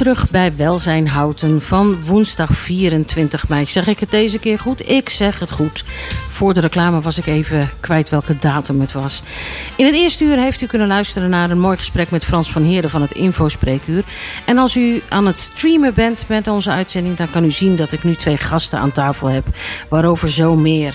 Terug bij Welzijn Houten van woensdag 24 mei. Zeg ik het deze keer goed? Ik zeg het goed. Voor de reclame was ik even kwijt welke datum het was. In het eerste uur heeft u kunnen luisteren naar een mooi gesprek met Frans van Heerden van het Infospreekuur. En als u aan het streamen bent met onze uitzending, dan kan u zien dat ik nu twee gasten aan tafel heb. Waarover zo meer.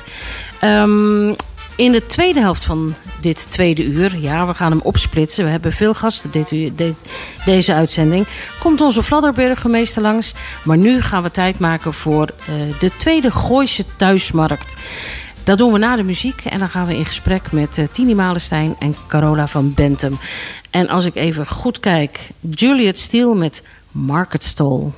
Um, in de tweede helft van dit tweede uur, ja, we gaan hem opsplitsen. We hebben veel gasten dit, dit, deze uitzending. Komt onze Vladderburgemeester langs. Maar nu gaan we tijd maken voor uh, de tweede Gooise thuismarkt. Dat doen we na de muziek en dan gaan we in gesprek met uh, Tini Malenstein en Carola van Bentum. En als ik even goed kijk, Juliet Steele met Market Stall.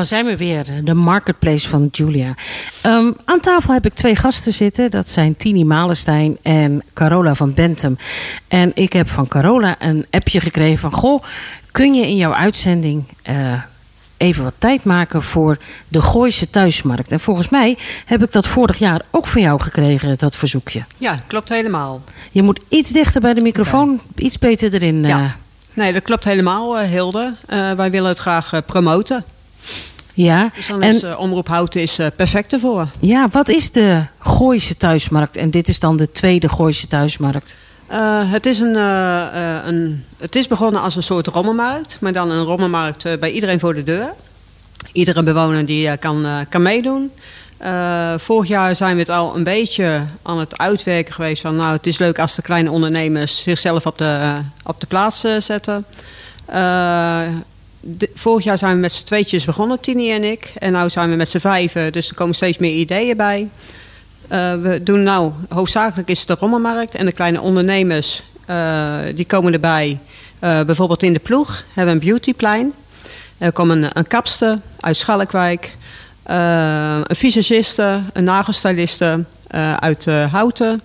Daar zijn we weer. De marketplace van Julia. Um, aan tafel heb ik twee gasten zitten. Dat zijn Tini Malenstein en Carola van Bentum. En ik heb van Carola een appje gekregen van... Goh, kun je in jouw uitzending... Uh, even wat tijd maken voor de Gooise thuismarkt. En volgens mij heb ik dat vorig jaar ook van jou gekregen, dat verzoekje. Ja, klopt helemaal. Je moet iets dichter bij de microfoon, iets beter erin. Ja. Uh... Nee, dat klopt helemaal, uh, Hilde. wij willen het graag promoten. Ja. Dus dan is uh, Omroep Houten is, uh, perfect ervoor. Ja, wat is de Gooise thuismarkt? En dit is dan de tweede Gooise thuismarkt. Uh, het, is een, een, het is begonnen als een soort rommelmarkt. Maar dan een rommelmarkt bij iedereen voor de deur. Iedere bewoner die kan, kan meedoen. vorig jaar zijn we het al een beetje aan het uitwerken geweest. Van, nou, het is leuk als de kleine ondernemers zichzelf op de, op de plaats zetten vorig jaar zijn we met z'n tweetjes begonnen, Tini en ik. En nu zijn we met z'n vijven, dus er komen steeds meer ideeën bij. Uh, we doen nou, hoofdzakelijk is het de rommelmarkt en de kleine ondernemers, uh, die komen erbij. Uh, bijvoorbeeld in de ploeg hebben we een beautyplein. Er komen een, een kapster uit Schalkwijk. eh, een visagiste, een nagelstyliste eh, uit eh, Houten.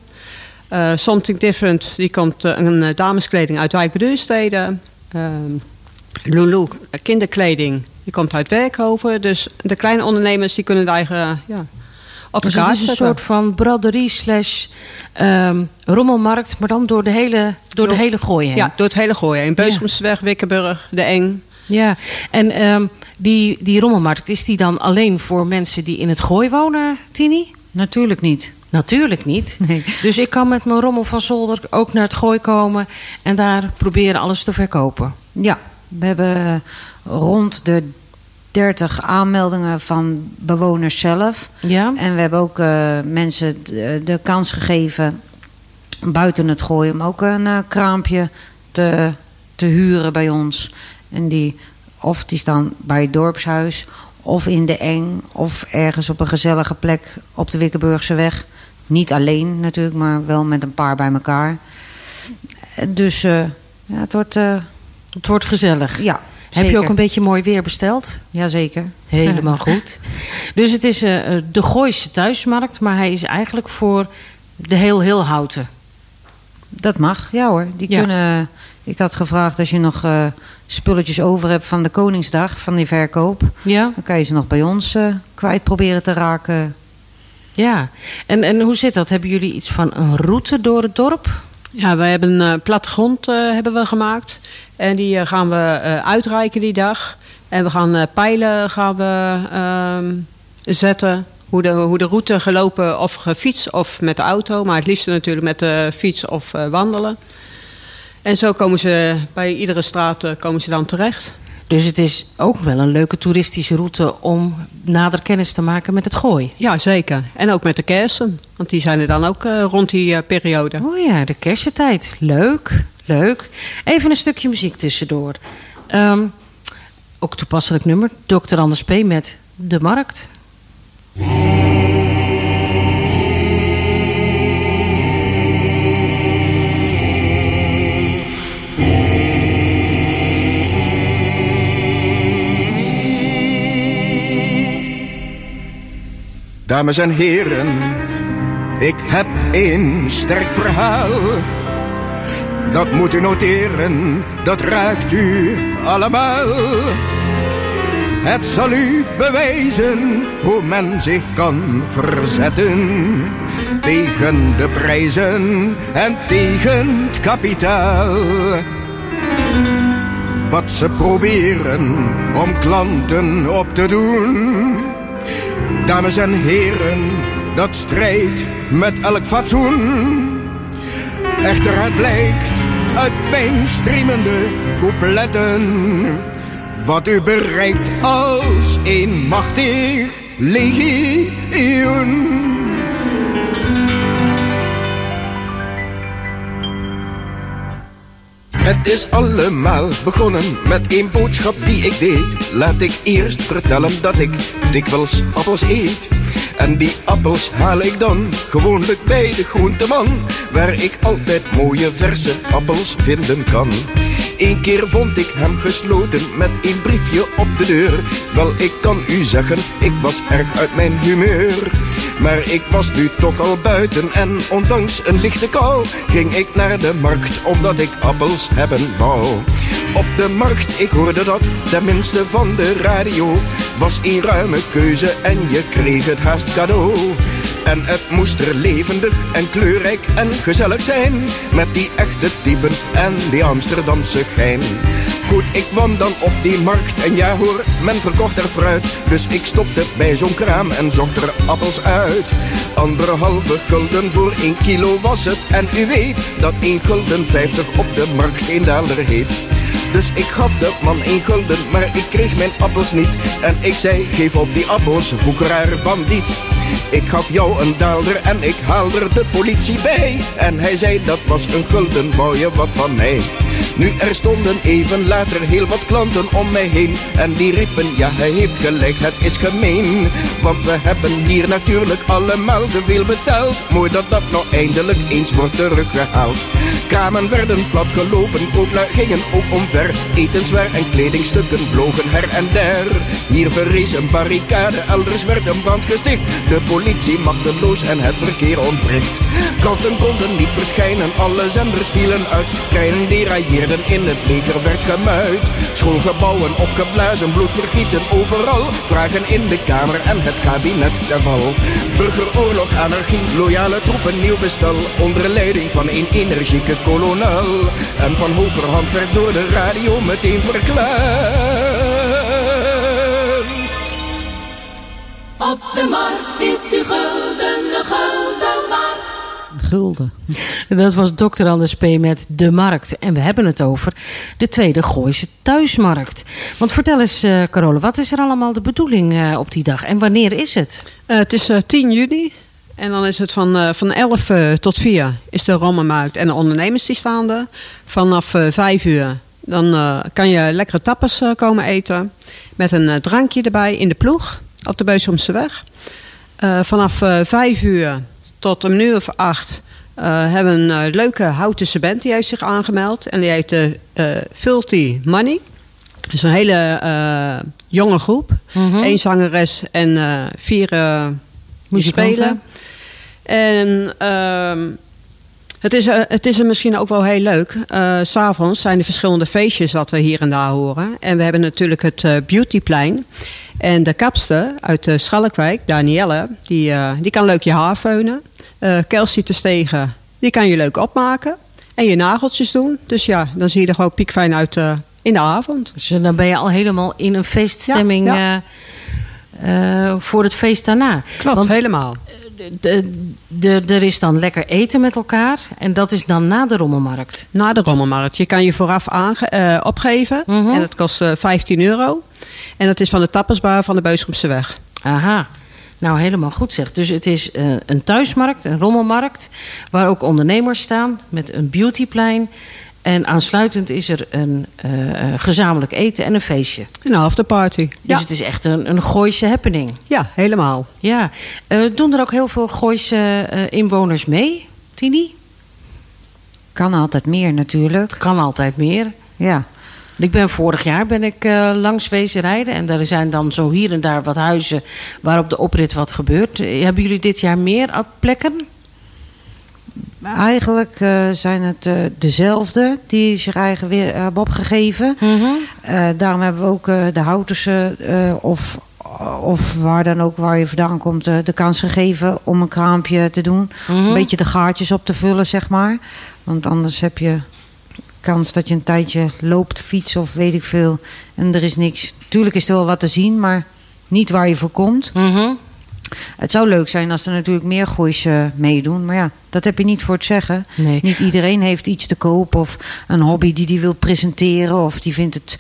Eh, Something Different, die komt eh, een eh, dameskleding uit Wijk Lulu, eh, kinderkleding, die komt uit Werkhoven. Dus de kleine ondernemers die kunnen het eigen ja, op de Dus het kaart is een zetten. soort van braderie slash ehm, rommelmarkt, maar dan door de hele, door de hele gooi heen. Ja, door het hele gooien. In Beusrumsweg, Wikkenburg, De Eng. Ja, en ehm, die, die rommelmarkt, is die dan alleen voor mensen die in het gooi wonen, Tini? Natuurlijk niet. Natuurlijk niet. Nee. Dus ik kan met mijn rommel van zolder ook naar het gooi komen en daar proberen alles te verkopen. Ja, we hebben rond de 30 aanmeldingen van bewoners zelf. Ja? En we hebben ook eh, mensen de, de kans gegeven buiten het gooien om ook een eh, kraampje te, te huren bij ons. En die, of die staan bij het dorpshuis, of in de eng, of ergens op een gezellige plek op de Wikkenburgse weg. Niet alleen natuurlijk, maar wel met een paar bij elkaar. Eh, Dus eh, ja, het wordt. Eh, Het wordt gezellig. ja, Heb je ook een beetje mooi weer besteld? Jazeker. Helemaal goed. Dus het is eh, eh, de Gooise thuismarkt, maar hij is eigenlijk voor de heel heel houten. Dat mag, ja hoor. Die Ja. kunnen, ik had gevraagd als je nog eh, spulletjes over hebt van de Koningsdag, van die verkoop. Ja? Dan kan je ze nog bij ons eh, kwijt proberen te raken. Ja. En, en hoe zit dat? Hebben jullie iets van een route door het dorp? Ja, we hebben een eh, plattegrond eh, hebben we gemaakt. En die eh, gaan we eh, uitreiken die dag. En we gaan eh, pijlen gaan we, ehm, zetten. Hoe de, hoe de route gelopen of gefietst of met de auto. Maar het liefst natuurlijk met de fiets of wandelen. En zo komen ze bij iedere straat komen ze dan terecht. Dus het is ook wel een leuke toeristische route om nader kennis te maken met het gooi. Ja, zeker. En ook met de kersen. Want die zijn er dan ook rond die periode. Oh ja, de kersentijd. Leuk, leuk. Even een stukje muziek tussendoor. Ehm, ook toepasselijk nummer. Dr. Anders P. met De Markt. Dames en heren, ik heb een sterk verhaal. Dat moet u noteren, dat ruikt u allemaal. Het zal u bewijzen hoe men zich kan verzetten tegen de prijzen en tegen het kapitaal. Wat ze proberen om klanten op te doen. Dames en heren, dat strijdt met elk fatsoen. Echter het blijkt uit mainstreamende coupletten. Wat u bereikt als een machtig legioen. Het is allemaal begonnen met één boodschap die ik deed. Laat ik eerst vertellen dat ik dikwijls appels eet. En die appels haal ik dan gewoonlijk bij de groenteman. Waar ik altijd mooie verse appels vinden kan. Eén keer vond ik hem gesloten met een briefje op de deur. Wel, ik kan u zeggen, ik was erg uit mijn humeur. Maar ik was nu toch al buiten en ondanks een lichte kou ging ik naar de markt omdat ik appels hebben wou. Op de markt, ik hoorde dat, tenminste van de radio, was een ruime keuze en je kreeg het haast cadeau. En het moest er levendig en kleurrijk en gezellig zijn, met die echte typen en die Amsterdamse gein. Goed, ik kwam dan op die markt en ja hoor, men verkocht er fruit. Dus ik stopte bij zo'n kraam en zocht er appels uit. Anderhalve gulden voor één kilo was het. En u weet dat één gulden vijftig op de markt een daalder heet. Dus ik gaf de man één gulden, maar ik kreeg mijn appels niet. En ik zei, geef op die appels, hoekeraar bandiet. Ik gaf jou een daalder en ik haalde de politie bij. En hij zei dat was een gulden, je wat van mij? Nu er stonden even later heel wat klanten om mij heen. En die riepen, ja hij heeft gelijk, het is gemeen. Want we hebben hier natuurlijk allemaal te veel betaald. Mooi dat dat nou eindelijk eens wordt teruggehaald. Kramen werden platgelopen, kooplui gingen ook omver. Etenswaar en kledingstukken vlogen her en der. Hier verrees een barricade, elders werd een brand gesticht. Politie machteloos en het verkeer ontbreekt. Kranten konden niet verschijnen, alle zenders vielen uit. Treinen derailleerden, in het leger werd gemuid. Schoolgebouwen opgeblazen, bloedvergieten overal. Vragen in de Kamer en het kabinet ter val. Burgeroorlog, anarchie, loyale troepen, nieuw bestel. Onder leiding van een energieke kolonel. En van hogerhand werd door de radio meteen verklaard. Op de markt is uw gulden, de gulden waard. Gulden. Dat was Dr. Anders P. met De Markt. En we hebben het over de tweede Gooise Thuismarkt. Want vertel eens, eh Carole, wat is er allemaal de bedoeling eh, op die dag? En wanneer is het? Eh, het is eh, 10 juni. En dan is het van, eh, van 11 eh, tot 4 is de rommelmarkt en de ondernemers die staan er. Vanaf eh 5 uur dan eh, kan je lekkere tappers eh, komen eten. Met een drankje erbij in de ploeg op de Beusomse weg. Eh, vanaf eh 5 uur tot een uur of 8 hebben we een eh, leuke Houtense band die heeft zich aangemeld. En die heet eh eh, Filthy Money. Dat is een hele eh, jonge groep. Mhm. Eén zangeres en eh, vier eh, Muzikanten. spelen. En ehm, het, is, eh, het is er misschien ook wel heel leuk. Eh, S S'avonds zijn er verschillende feestjes wat we hier en daar horen. En we hebben natuurlijk het eh, Beautyplein. En de kapster uit de Schalkwijk, Danielle, die, eh, die kan leuk je haar feunen. Eh Kelsey te stegen, die kan je leuk opmaken. En je nageltjes doen. Dus ja, dan zie je er gewoon piekfijn uit eh, in de avond. Dus eh, dan ben je al helemaal in een feeststemming Ja, eh, eh, voor het feest daarna. Klopt, Want helemaal. De, de, er is dan lekker eten met elkaar. En dat is dan na de rommelmarkt. Na de rommelmarkt. Je kan je vooraf aange- eh, opgeven. Mhm. En dat kost eh, 15 euro. En dat is van de tappersbar van de Beuskomse weg. Aha. Nou, helemaal goed zeg. Dus het is eh, een thuismarkt, een rommelmarkt, waar ook ondernemers staan met een beautyplein. En aansluitend is er een eh, eh, gezamenlijk eten en een feestje. Een afterparty. Dus Ja, het is echt een, een Gooise happening. ja helemaal. Ja. Eh, doen er ook heel veel Gooise eh, inwoners mee, Tini? Kan altijd meer natuurlijk. Het kan altijd meer. Ja. Ik ben vorig jaar ben ik eh, langs wezen rijden. En er zijn dan zo hier en daar wat huizen waar op de oprit wat gebeurt. Hebben jullie dit jaar meer plekken? Eigenlijk eh, zijn het eh, dezelfde die zich eigen weer hebben opgegeven. Eh, daarom hebben we ook eh, de Houterse eh, of, of waar dan ook waar je vandaan komt eh, de kans gegeven om een kraampje te doen. Mhm. Een beetje de gaatjes op te vullen, zeg maar. Want anders heb je kans dat je een tijdje loopt, fiets of weet ik veel. En er is niks. Tuurlijk is er wel wat te zien, maar niet waar je voor komt. Mhm. Het zou leuk zijn als er natuurlijk meer goois eh, meedoen. Maar ja, dat heb je niet voor het zeggen. Nee. Niet iedereen heeft iets te koop of een hobby die die wil presenteren. Of die vindt het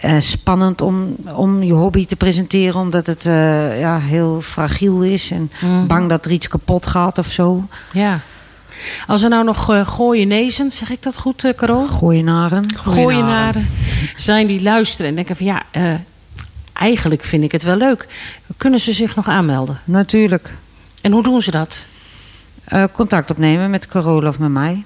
eh, spannend om, om je hobby te presenteren. Omdat het eh, ja, heel fragiel is. En Mhm. bang dat er iets kapot gaat of zo. Ja. Als er nou nog uh, zeg ik dat goed, uh, Carol? Gooienaren. Gooienaren zijn die luisteren en denken van ja, uh, eigenlijk vind ik het wel leuk. Kunnen ze zich nog aanmelden? Natuurlijk. En hoe doen ze dat? Uh, contact opnemen met Carol of met mij.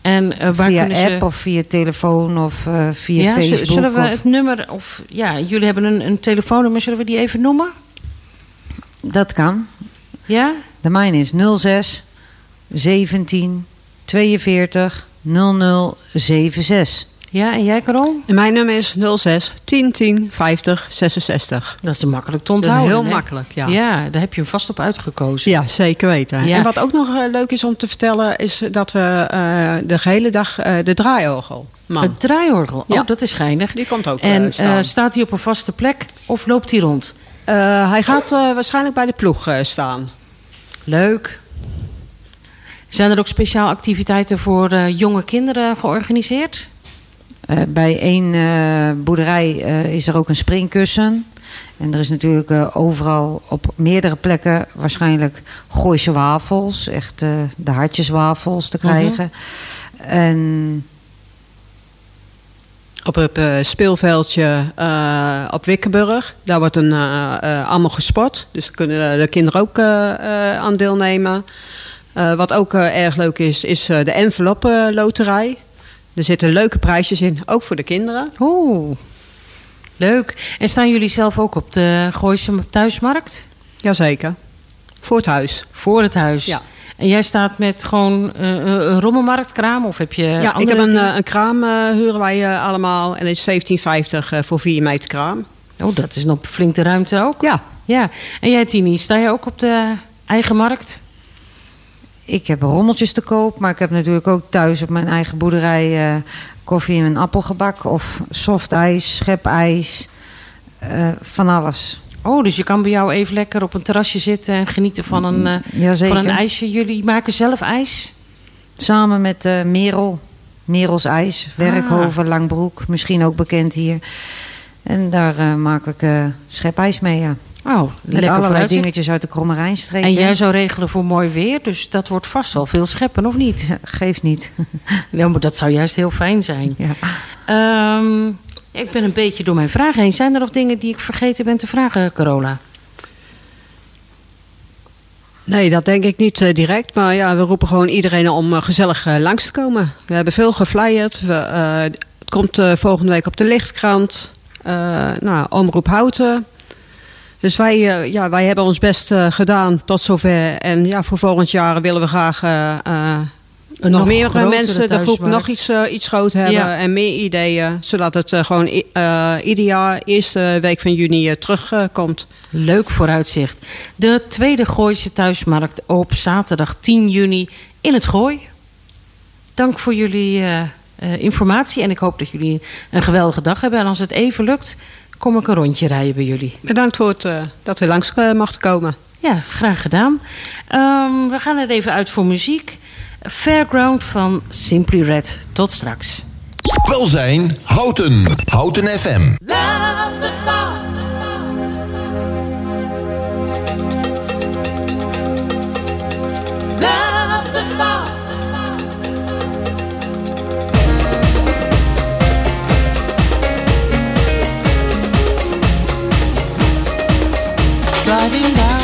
En uh, waar via kunnen app ze... of via telefoon of uh, via ja, Facebook. Zullen we of... het nummer of ja, jullie hebben een, een telefoonnummer, zullen we die even noemen? Dat kan. Ja? De mijne is 06 17 42 0076. Ja, en jij, Carol? En mijn nummer is 06 10 10 50 66. Dat is makkelijk te onthouden. heel hè? makkelijk, ja. Ja, daar heb je hem vast op uitgekozen. Ja, zeker weten. Ja. En wat ook nog uh, leuk is om te vertellen, is dat we uh, de hele dag uh, de draaiorgel. Man. Het draaiorgel, Ja. oh, dat is geinig. Die komt ook En uh, staat hij op een vaste plek of loopt hij rond? Hij gaat waarschijnlijk bij de ploeg staan. Leuk. Zijn er ook speciaal activiteiten voor jonge kinderen georganiseerd? Uh, bij één uh, boerderij uh, is er ook een springkussen. En er is natuurlijk eh, overal op meerdere plekken waarschijnlijk Gooise wafels. Echt eh, de hartjeswafels te krijgen. En Op het eh, speelveldje eh, op Wikkenburg. Daar wordt een, eh, eh, allemaal gesport. Dus daar kunnen de kinderen ook eh, eh, aan deelnemen. Eh, wat ook eh, erg leuk is, is eh, de enveloppe loterij. Er zitten leuke prijsjes in, ook voor de kinderen. Oeh, leuk. En staan jullie zelf ook op de Gooise thuismarkt? Jazeker. Voor het huis. Voor het huis? Ja. En jij staat met gewoon eh, een rommelmarktkraam? Of heb je ja, ik heb een, eh, een kraam eh, huren wij eh, allemaal. En dat is 17,50 eh, voor 4 meter kraam. Oh, dat is nog flink de ruimte ook. Ja, Ja. En jij Tini, sta je ook op de eigen markt? Ik heb rommeltjes te koop. Maar ik heb natuurlijk ook thuis op mijn eigen boerderij eh, koffie en gebak Of softijs, schepijs. eh, van alles. Oh, dus je kan bij jou even lekker op een terrasje zitten en genieten van een, eh, van een ijsje. Jullie maken zelf ijs? Samen met Merel. Merels IJs. Werkhoven, Langbroek. Misschien ook bekend hier. En daar maak ik schepijs mee, ja. Oh, Met lekker allerlei vooruitzicht. dingetjes uit de Krommerijnstreek. En hè. jij zou regelen voor mooi weer, dus dat wordt vast wel veel scheppen, of niet? Geeft niet. Ja, maar dat zou juist heel fijn zijn. ja. Ehm, ik ben een beetje door mijn vragen heen. Zijn er nog dingen die ik vergeten ben te vragen, Carola? Nee, dat denk ik niet eh, direct. Maar ja, we roepen gewoon iedereen om eh, gezellig eh, langs te komen. We hebben veel geflyerd. We, eh, het komt volgende week op de lichtkrant. Eh, nou, Omroep Houten. Dus wij, eh, ja, wij hebben ons best eh, gedaan tot zover. En ja, voor volgend jaar willen we graag eh, nog nog meer mensen de groep nog iets, iets groot hebben. Ja. En meer ideeën. Zodat het gewoon ieder jaar, eerste week van juni, terugkomt. Leuk vooruitzicht. De tweede Gooise thuismarkt op zaterdag 10 juni in het Gooi. Dank voor jullie informatie en ik hoop dat jullie een geweldige dag hebben. En als het even lukt, kom ik een rondje rijden bij jullie. Bedankt voor het, eh, dat we langs eh, mochten komen. Ja, graag gedaan. Ehm, we gaan er even uit voor muziek. Fairground van Simply Red. Tot straks. Welzijn Houten. Houten FM. Driving down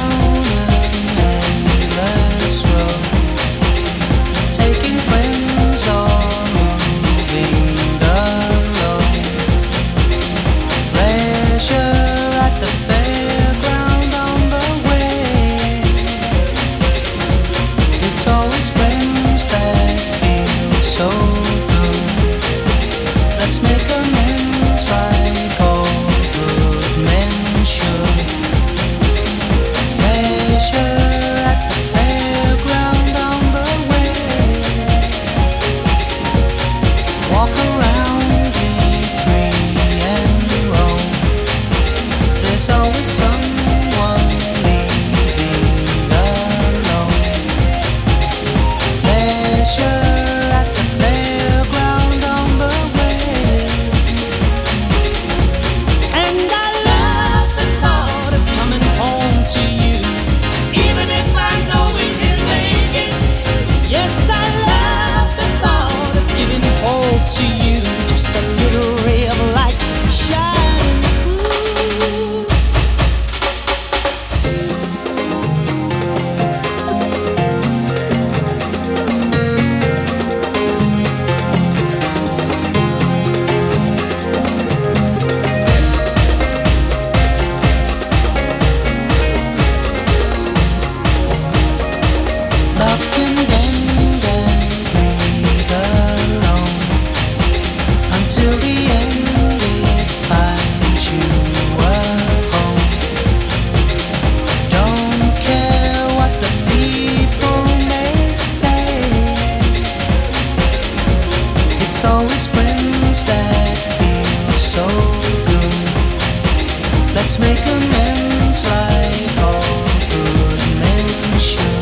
Let's make amends like all good men should.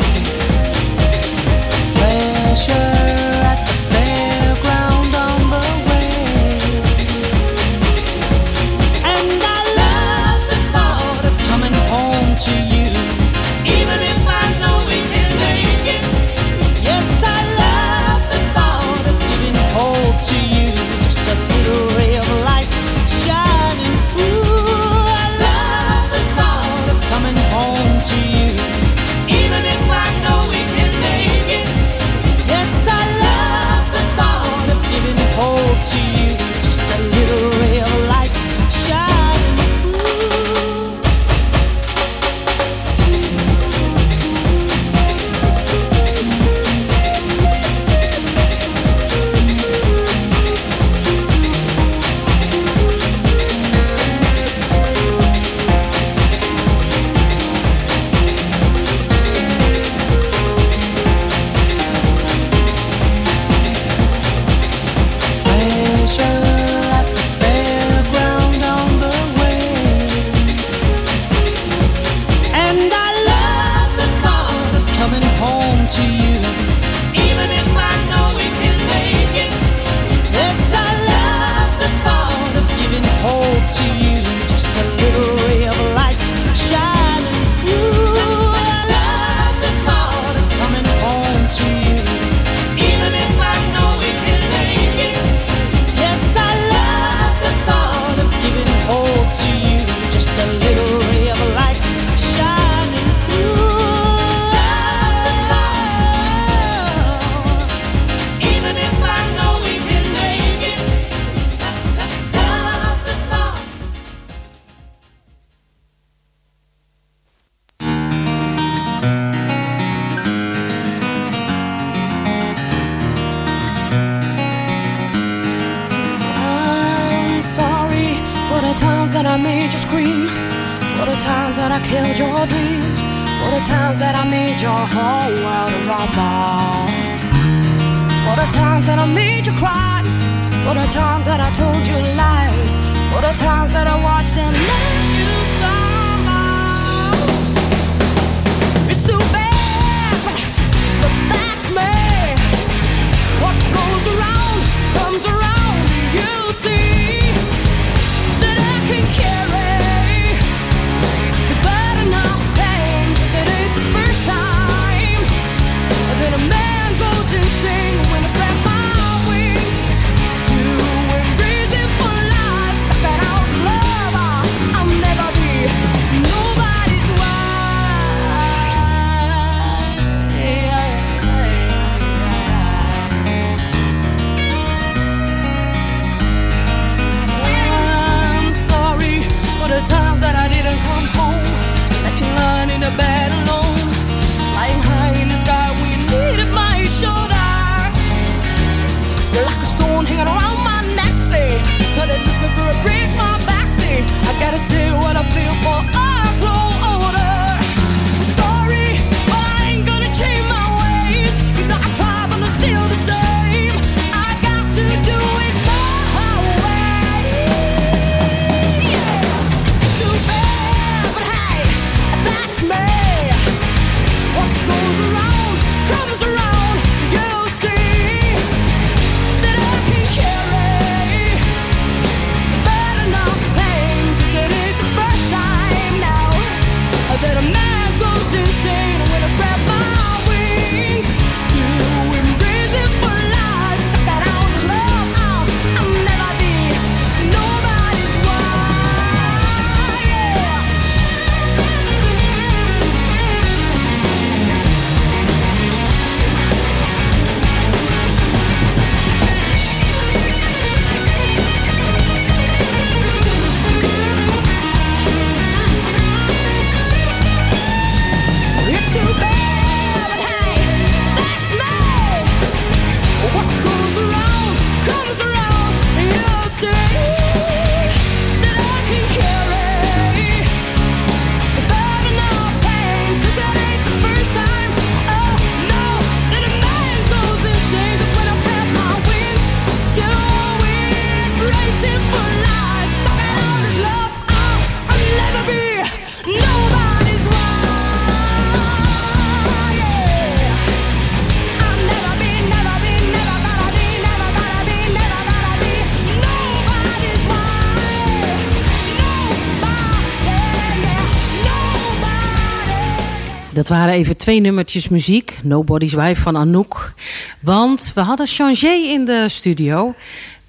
dat waren even twee nummertjes muziek. Nobody's Wife van Anouk. Want we hadden Changé in de studio.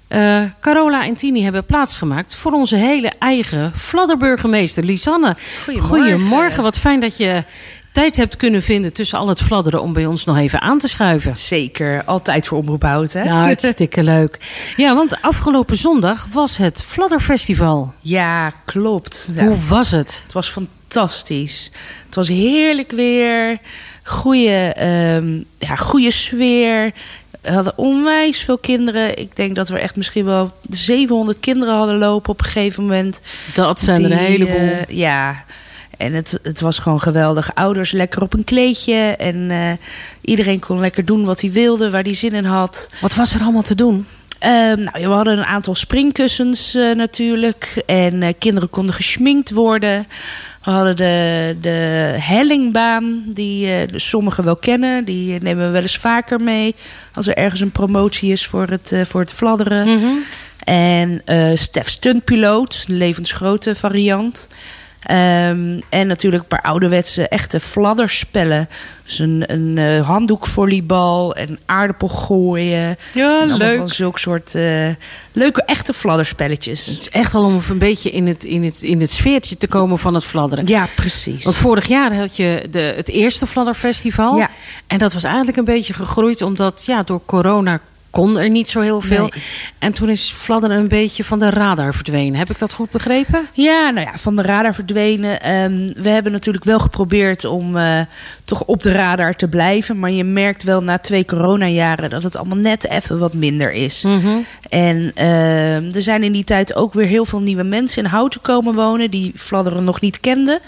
Eh, Carola en Tini hebben plaatsgemaakt voor onze hele eigen Fladderburgemeester, Lisanne. Goedemorgen. Goedemorgen. Wat fijn dat je tijd hebt kunnen vinden tussen al het fladderen om bij ons nog even aan te schuiven. Zeker, altijd voor Omroep Hout, hè? Hartstikke leuk. Ja, want afgelopen zondag was het Fladderfestival. Ja, klopt. Hoe was het? Het was fantastisch fantastisch. Het was heerlijk weer. Goede, ehm, ja, goede sfeer. We hadden onwijs veel kinderen. Ik denk dat we echt misschien wel 700 kinderen hadden lopen op een gegeven moment. Dat zijn er een heleboel. Eh, ja, en het, het was gewoon geweldig. Ouders lekker op een kleedje. En eh, iedereen kon lekker doen wat hij wilde, waar hij zin in had. Wat was er allemaal te doen? Ehm, nou, we hadden een aantal springkussens eh, natuurlijk. En kinderen konden geschminkt worden. We hadden de, de hellingbaan, die eh, sommigen wel kennen. Die eh, nemen we wel eens vaker mee. Als er ergens een promotie is voor het, eh, voor het fladderen. Mhm. En eh Stef Stuntpiloot, levensgrote variant. Ehm, en natuurlijk een paar ouderwetse echte fladderspellen. Dus een, een eh, handdoekvolleybal en aardappel gooien. Ja, En leuk. Van zulke soort eh, leuke echte fladderspelletjes. Het is echt al om een beetje in het, in, het, in het sfeertje te komen van het fladderen. Ja, precies. Want vorig jaar had je de, het eerste Fladderfestival. Ja. En dat was eigenlijk een beetje gegroeid omdat ja, door corona kon er niet zo heel veel. Nee. En toen is fladderen een beetje van de radar verdwenen. Heb ik dat goed begrepen? Ja, nou ja, van de radar verdwenen. Ehm, we hebben natuurlijk wel geprobeerd om eh, toch op de radar te blijven. Maar je merkt wel na twee coronajaren dat het allemaal net even wat minder is. En ehm, er zijn in die tijd ook weer heel veel nieuwe mensen in Houten komen wonen... die fladderen nog niet kenden.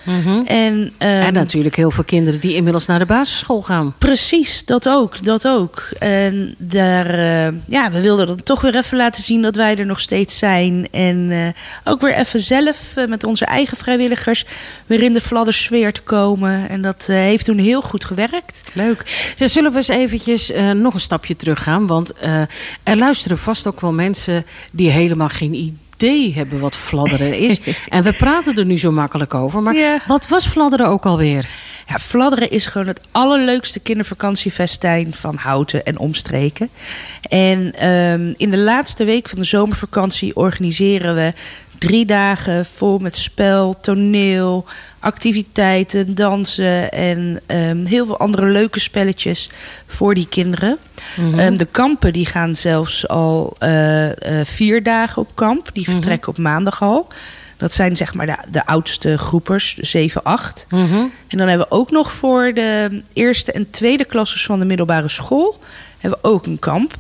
En, ehm, en natuurlijk heel veel kinderen die inmiddels naar de basisschool gaan. Precies, dat ook, dat ook. En daar, eh, ja, we wilden dan toch weer even laten zien dat wij er nog steeds zijn. En eh, ook weer even zelf eh, met onze eigen vrijwilligers weer in de fladdersfeer te komen. En dat eh, heeft toen heel goed gewerkt. Leuk. Dus zullen we eens eventjes eh, nog een stapje teruggaan? Want eh, er luisteren vast ook wel mensen die helemaal geen idee hebben wat fladderen is. en we praten er nu zo makkelijk over. Maar Ja. wat was fladderen ook alweer? Ja, fladderen is gewoon het allerleukste kindervakantiefestijn van Houten en omstreken. En ehm, in de laatste week van de zomervakantie organiseren we drie dagen vol met spel, toneel, activiteiten, dansen en ehm, heel veel andere leuke spelletjes voor die kinderen. Ehm, de kampen die gaan zelfs al eh, eh, vier dagen op kamp. Die vertrekken op maandag al. Dat zijn zeg maar de, de oudste groepers, de 7, 8. En dan hebben we ook nog voor de eerste en tweede klasses van de middelbare school... hebben we ook een kamp.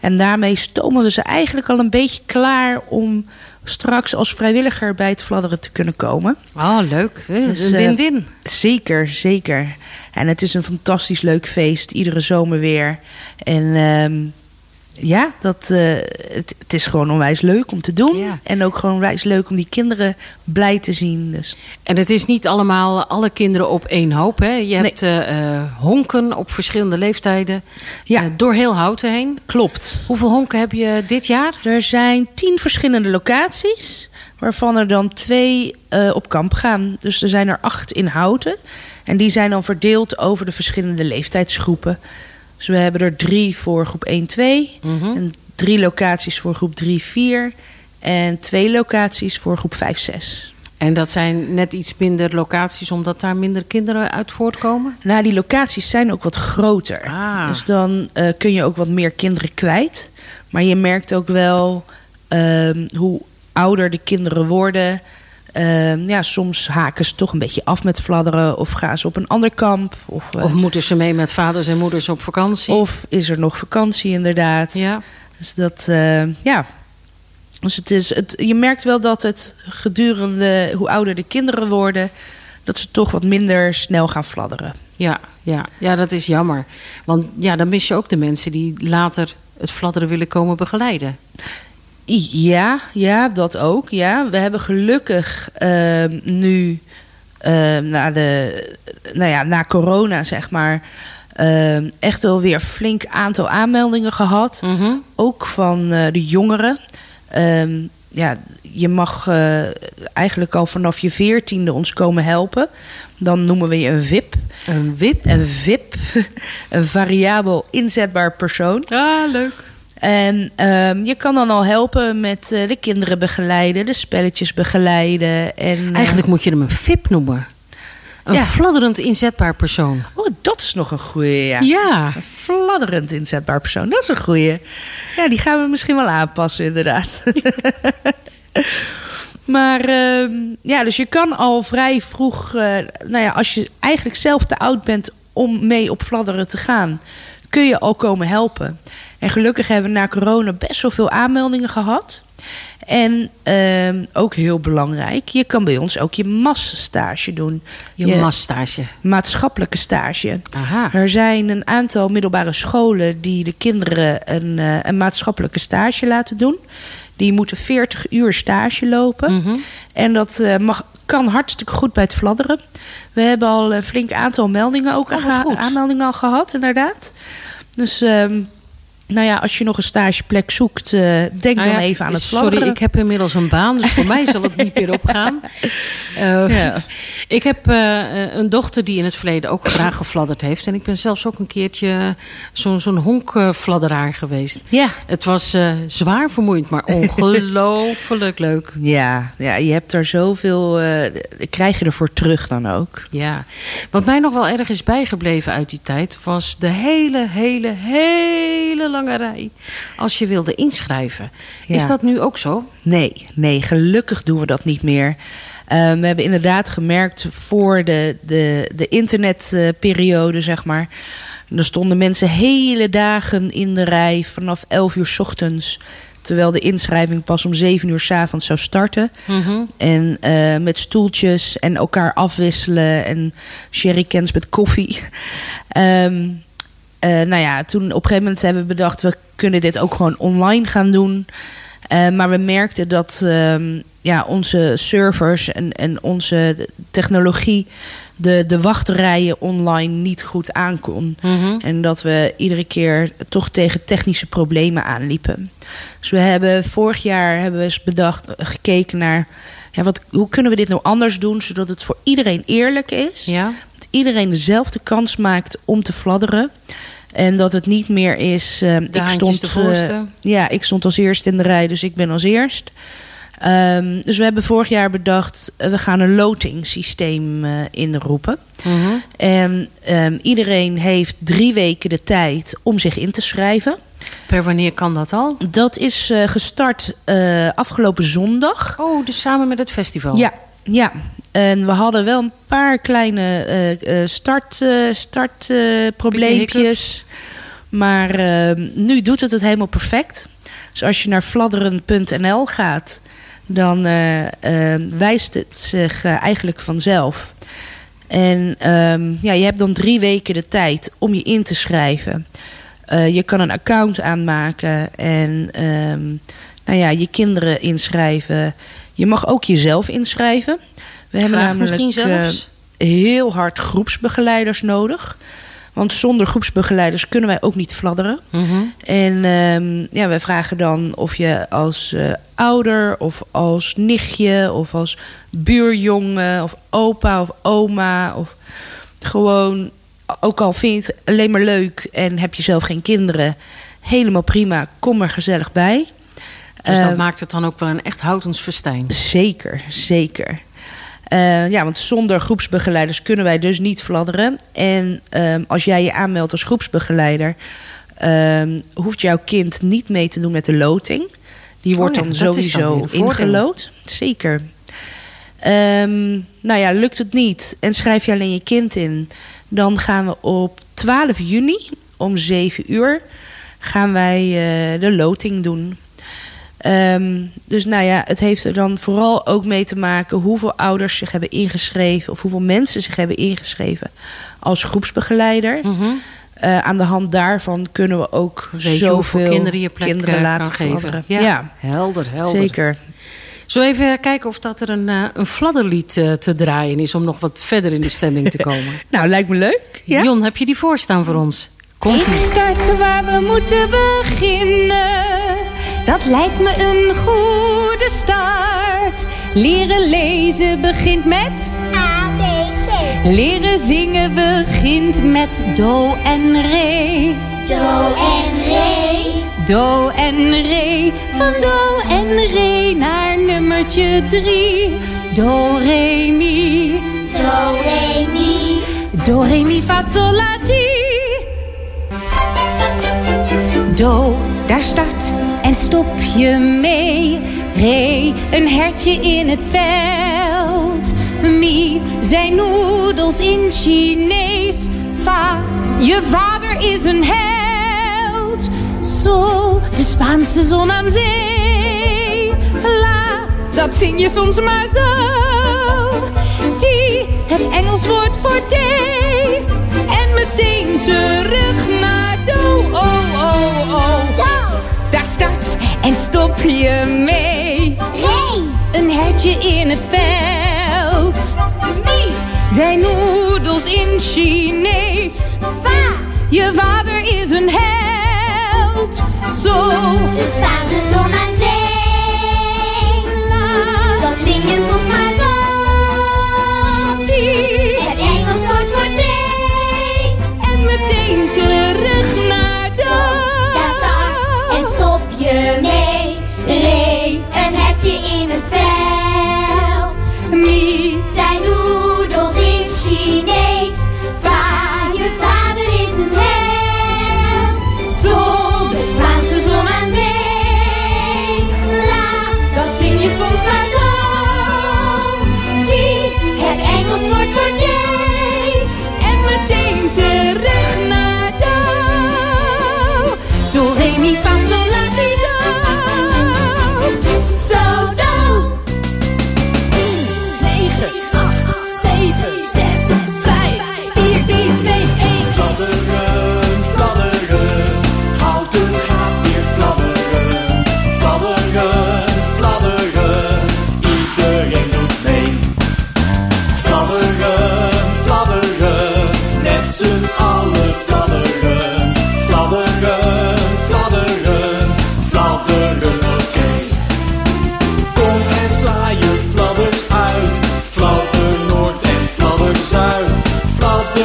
En daarmee stomen we ze eigenlijk al een beetje klaar... om straks als vrijwilliger bij het fladderen te kunnen komen. Oh, leuk. Dus, Een eh, win-win. Zeker, zeker. En het is een fantastisch leuk feest, iedere zomer weer. En ehm, ja, dat, eh, het, het is gewoon onwijs leuk om te doen. Ja. En ook gewoon onwijs leuk om die kinderen blij te zien. Dus En het is niet allemaal alle kinderen op één hoop. Hè? Je hebt eh, eh, honken op verschillende leeftijden Ja. door heel Houten heen. klopt. Hoeveel honken heb je dit jaar? Er zijn tien verschillende locaties, waarvan er dan twee op kamp gaan. Dus er zijn er acht in Houten. En die zijn dan verdeeld over de verschillende leeftijdsgroepen. Dus we hebben er drie voor groep 1, 2. En drie locaties voor groep 3, 4. En twee locaties voor groep 5, 6. En dat zijn net iets minder locaties, omdat daar minder kinderen uit voortkomen? Nou, die locaties zijn ook wat groter. Ah. Dus dan eh, kun je ook wat meer kinderen kwijt. Maar je merkt ook wel ehm, hoe ouder de kinderen worden. Ehm, ja, soms haken ze toch een beetje af met fladderen. Of gaan ze op een ander kamp. Of, eh, Of moeten ze mee met vaders en moeders op vakantie? of is er nog vakantie inderdaad. ja. Dus dat, eh, ja. Dus het is, het, je merkt wel dat het gedurende hoe ouder de kinderen worden, dat ze toch wat minder snel gaan fladderen. Ja, ja, ja, dat is jammer. Want ja, dan mis je ook de mensen die later het fladderen willen komen begeleiden. Ja, ja, dat ook. Ja. We hebben gelukkig ehm, nu ehm, na, de, nou ja, na corona, zeg maar, ehm, echt wel weer flink aantal aanmeldingen gehad. Ook van eh, de jongeren. Ja, je mag eh, eigenlijk al vanaf je veertiende ons komen helpen. Dan noemen we je een VIP. Een wip. Een VIP, een variabel inzetbaar persoon. Ah, leuk. En ehm, je kan dan al helpen met eh, de kinderen begeleiden, de spelletjes begeleiden. En, eh, Eigenlijk moet je hem een VIP noemen. Een Ja. fladderend inzetbaar persoon. Oh, dat is nog een goeie, ja. Ja. Een fladderend inzetbaar persoon, dat is een goeie. Ja, die gaan we misschien wel aanpassen, inderdaad. maar ehm, ja, dus je kan al vrij vroeg, eh, nou ja, als je eigenlijk zelf te oud bent om mee op fladderen te gaan, kun je al komen helpen. En gelukkig hebben we na corona best wel veel aanmeldingen gehad. En ehm, ook heel belangrijk, je kan bij ons ook je masstage doen. Je masstage. Maatschappelijke stage. Aha. Er zijn een aantal middelbare scholen die de kinderen een, eh, een maatschappelijke stage laten doen. Die moeten 40 uur stage lopen. Mhm. En dat eh, mag, kan hartstikke goed bij het fladderen. We hebben al een flink aantal meldingen ook Oh, aanmeldingen al gehad, inderdaad. Dus ehm, nou ja, als je nog een stageplek zoekt, eh, denk Nou dan even aan het Sorry, fladderen. ik heb inmiddels een baan, dus voor mij zal het niet meer opgaan. Eh, Ja. Ik heb eh, een dochter die in het verleden ook graag gefladderd heeft. En ik ben zelfs ook een keertje zo'n zo'n honkfladderaar geweest. Ja. Het was zwaar vermoeiend, maar ongelooflijk leuk. Ja, ja, je hebt er zoveel, krijg je ervoor terug dan ook. Ja, wat mij nog wel erg is bijgebleven uit die tijd... was de hele, hele, hele lange rij als je wilde inschrijven. Is dat nu ook zo? Nee, nee, gelukkig doen we dat niet meer. Eh, we hebben inderdaad gemerkt voor de, de, de internetperiode, zeg maar. Er stonden mensen hele dagen in de rij vanaf 11 uur 's ochtends. Terwijl de inschrijving pas om 7 uur 's avonds zou starten. En eh, met stoeltjes en elkaar afwisselen en sherrycans met koffie. Ehm, eh, nou ja, toen op een gegeven moment hebben we bedacht... we kunnen dit ook gewoon online gaan doen. Eh, maar we merkten dat ehm, ja, onze servers en, en onze technologie... De, de wachtrijen online niet goed aankon. En dat we iedere keer toch tegen technische problemen aanliepen. Dus we hebben vorig jaar hebben we eens bedacht, eh, gekeken naar... Ja, wat, hoe kunnen we dit nou anders doen... zodat het voor iedereen eerlijk is. Ja. Dat iedereen dezelfde kans maakt om te fladderen. En dat het niet meer is... eh, ik stond, eh, ja, ik stond als eerst in de rij, dus ik ben als eerst. Ehm, dus we hebben vorig jaar bedacht... eh, we gaan een lotingsysteem inroepen. En ehm, iedereen heeft drie weken de tijd om zich in te schrijven. Per wanneer kan dat al? Dat is gestart afgelopen zondag. Oh, dus samen met het festival? Ja, ja. En we hadden wel een paar kleine eh, eh, start, startprobleempjes. maar eh, nu doet het het helemaal perfect. Dus als je naar fladderen.nl gaat, dan eh, eh, wijst het zich eigenlijk vanzelf. En ehm, ja, je hebt dan drie weken de tijd om je in te schrijven. Je kan een account aanmaken en ehm, nou ja, je kinderen inschrijven. Je mag ook jezelf inschrijven. We hebben Graag namelijk misschien zelfs? eh, heel hard groepsbegeleiders nodig. Want zonder groepsbegeleiders kunnen wij ook niet fladderen. Mhm. En ehm, ja, wij vragen dan of je als eh, ouder of als nichtje of als buurjongen of opa of oma of gewoon, ook al vind je het alleen maar leuk en heb je zelf geen kinderen, helemaal prima, kom er gezellig bij. Dus dat Eh, maakt het dan ook wel een echt houtens festijn. Zeker, zeker. Eh, ja, want zonder groepsbegeleiders kunnen wij dus niet fladderen. En ehm, als jij je aanmeldt als groepsbegeleider, ehm, hoeft jouw kind niet mee te doen met de loting. Die wordt Oh ja, dan dan sowieso voordeel. ingelood. Zeker. Ehm, nou ja, lukt het niet en schrijf je alleen je kind in, dan gaan we op 12 juni om 7 uur gaan wij eh, de loting doen. Ehm, dus nou ja, het heeft er dan vooral ook mee te maken hoeveel ouders zich hebben ingeschreven of hoeveel mensen zich hebben ingeschreven als groepsbegeleider. Eh, aan de hand daarvan kunnen we ook Mhm. Weet zoveel hoeveel kinderen je plek kinderen eh, laten kan geven? Ja, Ja, helder, helder. zeker. Zullen we even kijken of dat er een, eh, een fladderlied te draaien is... om nog wat verder in de stemming te komen? Nou, lijkt me leuk. Ja? Jon, heb je die voorstaan voor ons? Komt Ik start waar we moeten beginnen. Dat lijkt me een goede start. Leren lezen begint met A, B, C. Leren zingen begint met do en re. Do en re. Do en re. Van do en re naar nummertje drie. Do, re, mi. Do, re, mi. Do, re, mi, fa, sol, la, ti. Do, daar start en stop je mee. Re, een hertje in het veld. Mi, zijn noedels in Chinees. Fa, je vader is een held. Sol, de Spaanse zon aan zee. dat zing je soms maar zo. Die, het Engels woord voor day. En meteen terug je mee. Reen. Een hertje in het veld. Mie. Zijn noedels in Chinees. Va. Je vader is een held. Zo. De Spaanse zon aan zee. Dat zing je soms maar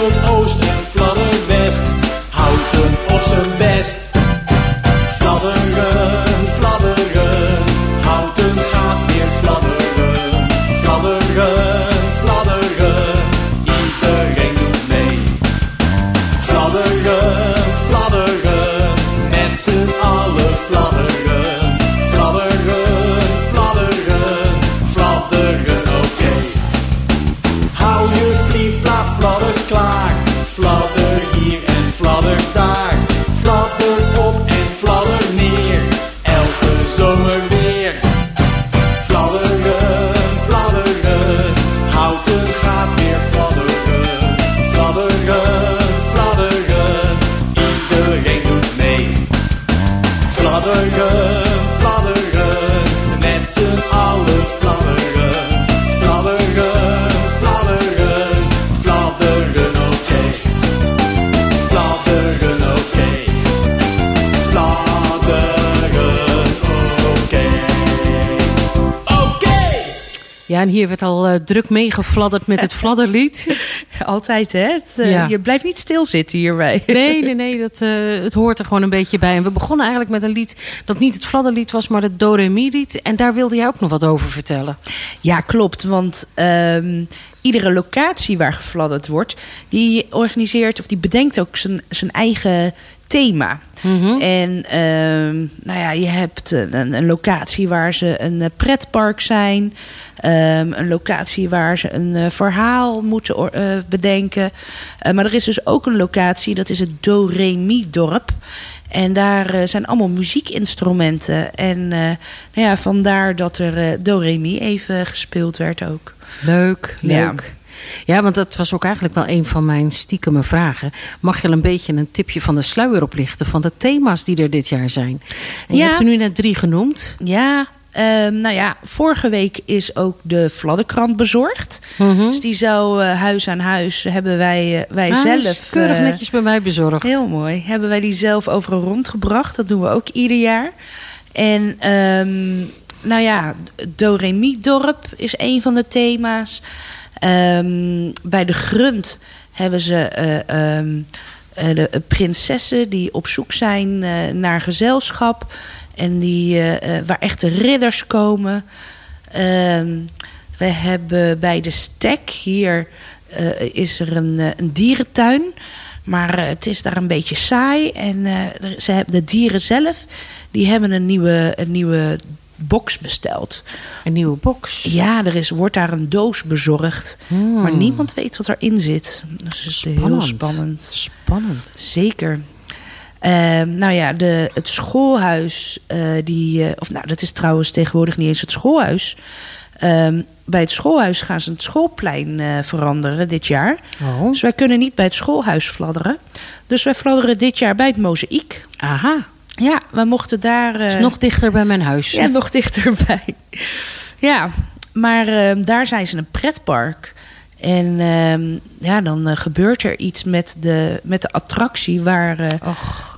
old hier werd al eh, druk meegefladderd met het fladderlied. Altijd, hè? Het, eh, Ja. Je blijft niet stilzitten hierbij. Nee, nee, nee, dat, eh, het hoort er gewoon een beetje bij. En we begonnen eigenlijk met een lied dat niet het fladderlied was, maar het do re mi lied. En daar wilde jij ook nog wat over vertellen. Ja, klopt. Want ehm, iedere locatie waar gefladderd wordt, die organiseert of die bedenkt ook zijn, zijn eigen thema. En ehm, nou ja, je hebt een, een locatie waar ze een eh, pretpark zijn. Ehm, een locatie waar ze een eh, verhaal moeten eh, bedenken. Eh, maar er is dus ook een locatie, dat is het Do-Re-Mi-dorp. En daar eh, zijn allemaal muziekinstrumenten. En eh, nou ja, vandaar dat er eh, Do-Re-Mi even gespeeld werd ook. Leuk, leuk. Ja, want dat was ook eigenlijk wel een van mijn stiekeme vragen. Mag je al een beetje een tipje van de sluier oplichten van de thema's die er dit jaar zijn? En je Ja. hebt er nu net drie genoemd. Ja, ehm, nou ja, vorige week is ook de fladderkrant bezorgd. Dus die zou eh, huis aan huis hebben wij, eh, wij Ah, zelf. is keurig eh, netjes bij mij bezorgd. Heel mooi. Hebben wij die zelf overal rondgebracht. Dat doen we ook ieder jaar. En ehm, nou ja, Do-Re-Mi-dorp is een van de thema's. Ehm, bij de Grunt hebben ze eh, ehm, eh, de prinsessen die op zoek zijn eh, naar gezelschap. En die, waar echte ridders komen. Ehm, we hebben bij de Stek hier is er een, een dierentuin. Maar het is daar een beetje saai. En ze hebben de dieren zelf, die hebben een nieuwe, een nieuwe box besteld. Een nieuwe box? Ja, er is, wordt daar een doos bezorgd. Maar niemand weet wat erin zit. Dus het is heel Spannend. spannend. Spannend. Zeker. Ehm, nou ja, de, het schoolhuis, eh, die, eh, of nou, dat is trouwens tegenwoordig niet eens het schoolhuis. Ehm, bij het schoolhuis gaan ze het schoolplein eh, veranderen dit jaar. Oh. Dus wij kunnen niet bij het schoolhuis fladderen. Dus wij fladderen dit jaar bij het mozaïek. Aha. Ja, we mochten daar. is eh, nog dichter bij mijn huis. ja, nog dichterbij. Ja, maar ehm, daar zijn ze een pretpark. En ehm, ja, dan eh, gebeurt er iets met de, met de attractie waar, eh,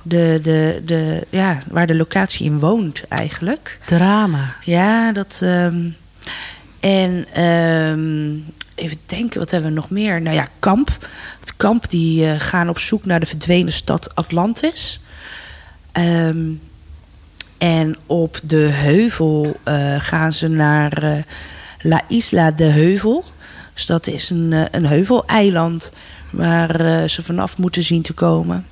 de, de, de, ja, waar de locatie in woont eigenlijk. Drama. Ja, dat. ehm, en even denken, wat hebben we nog meer? Nou ja, kamp. Het kamp die gaan op zoek naar de verdwenen stad Atlantis. Ehm, en op de heuvel eh, gaan ze naar eh, La Isla de Heuvel. Dus dat is een, eh, een heuveleiland waar ze vanaf moeten zien te komen.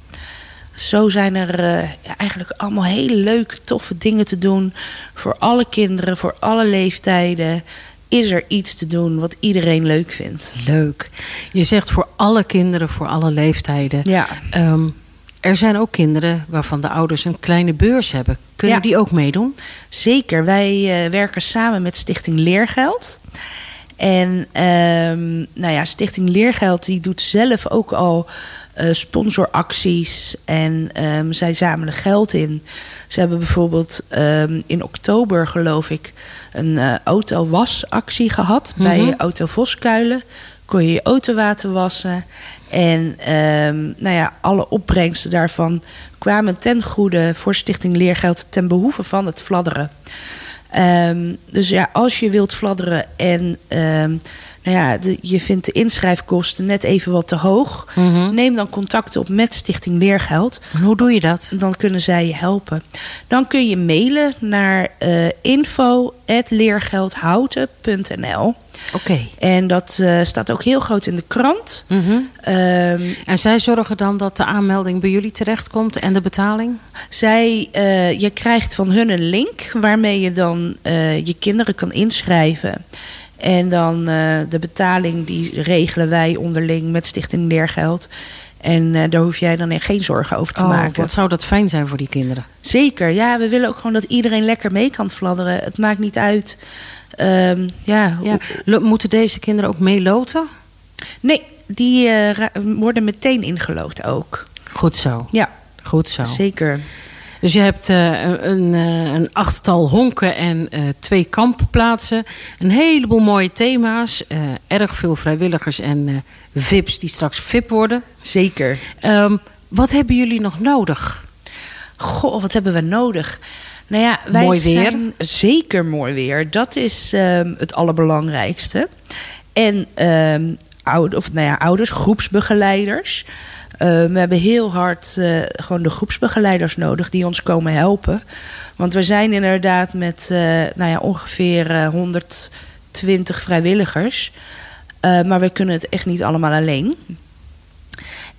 Zo zijn er ja, eigenlijk allemaal hele leuke, toffe dingen te doen. Voor alle kinderen, voor alle leeftijden. Is er iets te doen wat iedereen leuk vindt. Leuk. Je zegt voor alle kinderen, voor alle leeftijden. Ja. Ehm, er zijn ook kinderen waarvan de ouders een kleine beurs hebben. Kunnen Ja. die ook meedoen? Zeker. Wij eh, werken samen met Stichting Leergeld. En ehm, nou ja, Stichting Leergeld die doet zelf ook al eh, sponsoracties. En ehm, zij zamelen geld in. Ze hebben bijvoorbeeld ehm, in oktober, geloof ik, een eh autowasactie gehad bij Mhm. Auto Voskuilen. Kon je je auto wassen. En ehm, nou ja, alle opbrengsten daarvan kwamen ten goede voor Stichting Leergeld ten behoeve van het fladderen. Ehm, dus ja, als je wilt fladderen en ehm, nou ja, de- je vindt de inschrijfkosten net even wat te hoog, neem dan contact op met Stichting Leergeld. Hoe doe je dat? Dan kunnen zij je helpen. Dan kun je mailen naar eh info.leergeldhouten.nl. Oké. En dat eh, staat ook heel groot in de krant. Mhm. Ehm, En zij zorgen dan dat de aanmelding bij jullie terechtkomt en de betaling? Zij, eh, je krijgt van hun een link waarmee je dan je kinderen kan inschrijven. En dan eh, de betaling die regelen wij onderling met Stichting Leergeld. En eh, daar hoef jij dan geen zorgen over te Oh, maken. Wat zou dat fijn zijn voor die kinderen? Zeker, ja. We willen ook gewoon dat iedereen lekker mee kan fladderen. Het maakt niet uit. ehm, ja, Moeten deze kinderen ook meeloten? Nee, die eh, worden meteen ingelood ook. Goed zo. Ja, Goed zo. zeker. Dus je hebt eh, een, een, eh, een achttal honken en eh, twee kampplaatsen. Een heleboel mooie thema's. erg veel vrijwilligers en VIP's die straks VIP worden. Zeker. Ehm, wat hebben jullie nog nodig? Goh, wat hebben we nodig? Nou ja, wij Mooi weer. zijn zeker mooi weer. Dat is ehm, het allerbelangrijkste. En ehm, oude, of, nou ja, ouders, groepsbegeleiders. Eh, we hebben heel hard eh, gewoon de groepsbegeleiders nodig die ons komen helpen. Want we zijn inderdaad met eh, nou ja, ongeveer eh, 120 vrijwilligers. Maar we kunnen het echt niet allemaal alleen.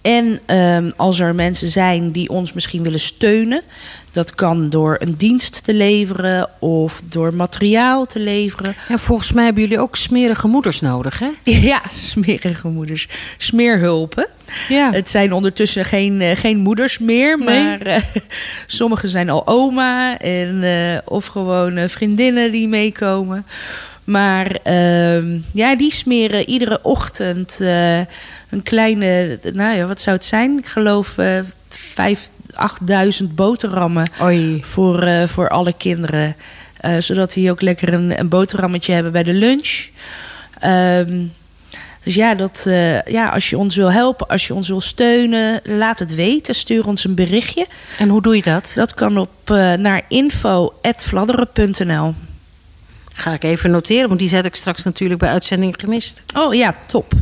En ehm, als er mensen zijn die ons misschien willen steunen, dat kan door een dienst te leveren of door materiaal te leveren. Ja, volgens mij hebben jullie ook smerige moeders nodig, hè? Ja, smerige moeders. Smeerhulpen. Ja. Het zijn ondertussen geen, eh, geen moeders meer, Nee. maar eh, sommigen zijn al oma en, eh, of gewoon vriendinnen die meekomen. Maar ehm, ja, die smeren iedere ochtend eh, een kleine, nou ja, wat zou het zijn? Ik geloof eh vijf, achtduizend boterhammen Oei. voor, eh, voor alle kinderen. Zodat die ook lekker een, een boterhammetje hebben bij de lunch. Ehm, dus ja, dat, ja, als je ons wil helpen, als je ons wil steunen, laat het weten. Stuur ons een berichtje. En hoe doe je dat? Dat kan op eh, naar info.vladderen.nl. Ga ik even noteren, want die zet ik straks natuurlijk bij uitzending gemist. Oh ja, top.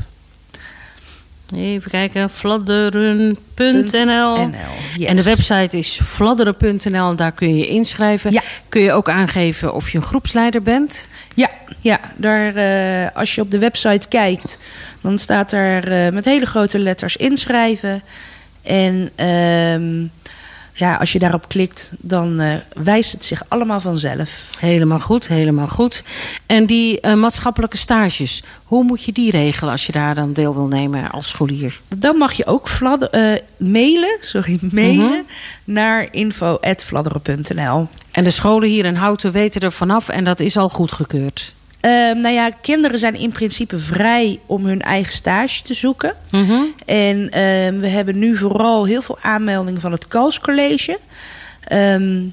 Even kijken, fladderen.nl. Yes. En de website is fladderen.nl en daar kun je je inschrijven. Ja. Kun je ook aangeven of je een groepsleider bent. Ja, ja daar, eh, als je op de website kijkt, dan staat er eh, met hele grote letters inschrijven. En ehm, ja, als je daarop klikt, dan eh, wijst het zich allemaal vanzelf. Helemaal goed, helemaal goed. En die eh, maatschappelijke stages, hoe moet je die regelen als je daar dan deel wil nemen als scholier? Dan mag je ook eh, mailen, sorry, mailen Mhm. naar info.fladderen.nl. En de scholen hier in Houten weten er vanaf en dat is al goedgekeurd. Ehm, nou ja, kinderen zijn in principe vrij om hun eigen stage te zoeken. En ehm, we hebben nu vooral heel veel aanmeldingen van het Kalscollege. Ehm,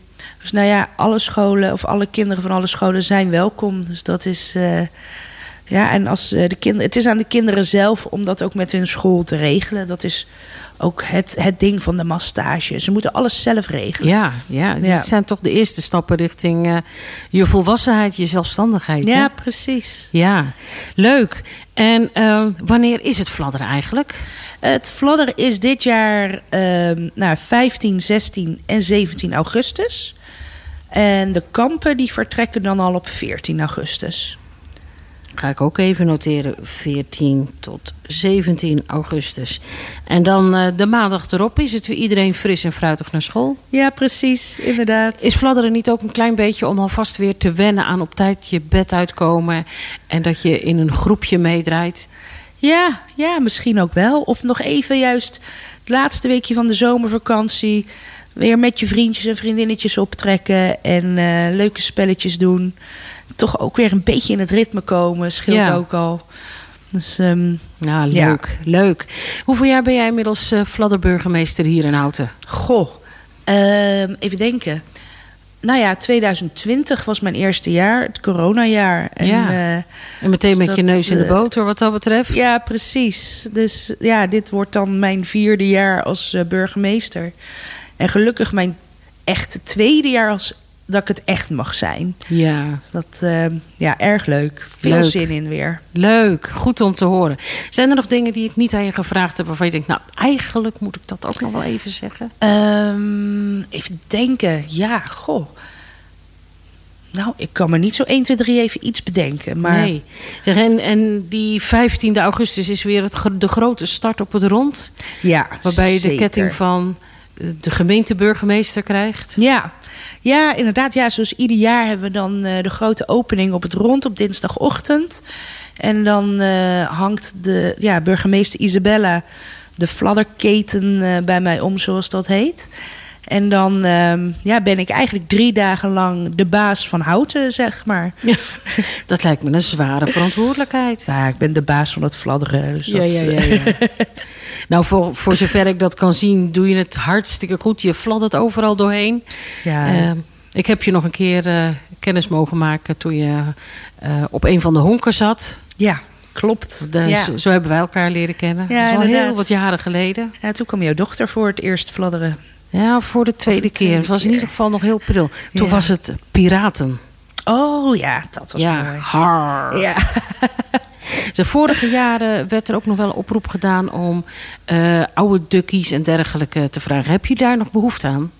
dus nou ja, alle scholen of alle kinderen van alle scholen zijn welkom. Dus dat is. eh, ja, en als eh, de kinderen. Het is aan de kinderen zelf om dat ook met hun school te regelen. Dat is ook het, het ding van de massage. Ze moeten alles zelf regelen. Ja, ja, dit Ja. zijn toch de eerste stappen richting eh, je volwassenheid, je zelfstandigheid. hè? Ja, precies. Ja, leuk. En eh, wanneer is het fladderen eigenlijk? Het fladderen is dit jaar ehm nou, 15, 16 en 17 augustus. En de kampen die vertrekken dan al op 14 augustus. Ga ik ook even noteren. 14 tot 17 augustus. En dan eh, de maandag erop is het weer iedereen fris en fruitig naar school. Ja, precies, inderdaad. Is fladderen niet ook een klein beetje om alvast weer te wennen aan op tijd je bed uitkomen en dat je in een groepje meedraait? Ja, ja, misschien ook wel. Of nog even juist het laatste weekje van de zomervakantie... weer met je vriendjes en vriendinnetjes optrekken... en eh, leuke spelletjes doen. Toch ook weer een beetje in het ritme komen, scheelt Ja. ook al. Dus Nou, Ja. leuk, leuk. Hoeveel jaar ben jij inmiddels eh fladderburgemeester hier in Houten? Goh, ehm, even denken. Nou ja, 2020 was mijn eerste jaar, het coronajaar. En, Ja. eh, En meteen dus met je neus in de eh, boter wat dat betreft? Ja, precies. Dus ja, dit wordt dan mijn vierde jaar als burgemeester. En gelukkig mijn echte tweede jaar als dat ik het echt mag zijn. Ja. Dus dat, ehm, ja, erg leuk. Veel Leuk. zin in weer. Leuk, goed om te horen. Zijn er nog dingen die ik niet aan je gevraagd heb waarvan je denkt, nou eigenlijk moet ik dat ook nog wel even zeggen? Ehm, even denken. Ja, goh. Nou, ik kan me niet zo 1, 2, 3 even iets bedenken. Maar Nee. Zeg, en, en die 15 augustus is weer het, de grote start op het rond. ja, Waarbij je de ketting van de gemeenteburgemeester krijgt. Ja. ja, inderdaad. Ja, zoals ieder jaar hebben we dan eh, de grote opening op het rond op dinsdagochtend. En dan eh, hangt de ja, burgemeester Isabella de fladderketen eh, bij mij om, zoals dat heet. En dan ehm, ja, ben ik eigenlijk drie dagen lang de baas van Houten, zeg maar. Dat lijkt me een zware verantwoordelijkheid. Nou, ik ben de baas van het fladderen. Dus Ja, dat, ja, ja, ja. nou, voor, voor zover ik dat kan zien, doe je het hartstikke goed. Je fladdert overal doorheen. ja. Eh, ik heb je nog een keer eh, kennis mogen maken toen je eh, op een van de honken zat. ja, klopt. De- ja. zo, zo hebben wij elkaar leren kennen. Ja, dat is al heel wat jaren geleden. ja, toen kwam jouw dochter voor het eerst fladderen. Ja, voor de tweede de keer. Het was in ieder geval nog heel pril. Toen Ja. was het piraten. Oh ja, dat was ja, mooi. har. Ja. De vorige jaren werd er ook nog wel een oproep gedaan om eh, oude duckies en dergelijke te vragen. Heb je daar nog behoefte aan?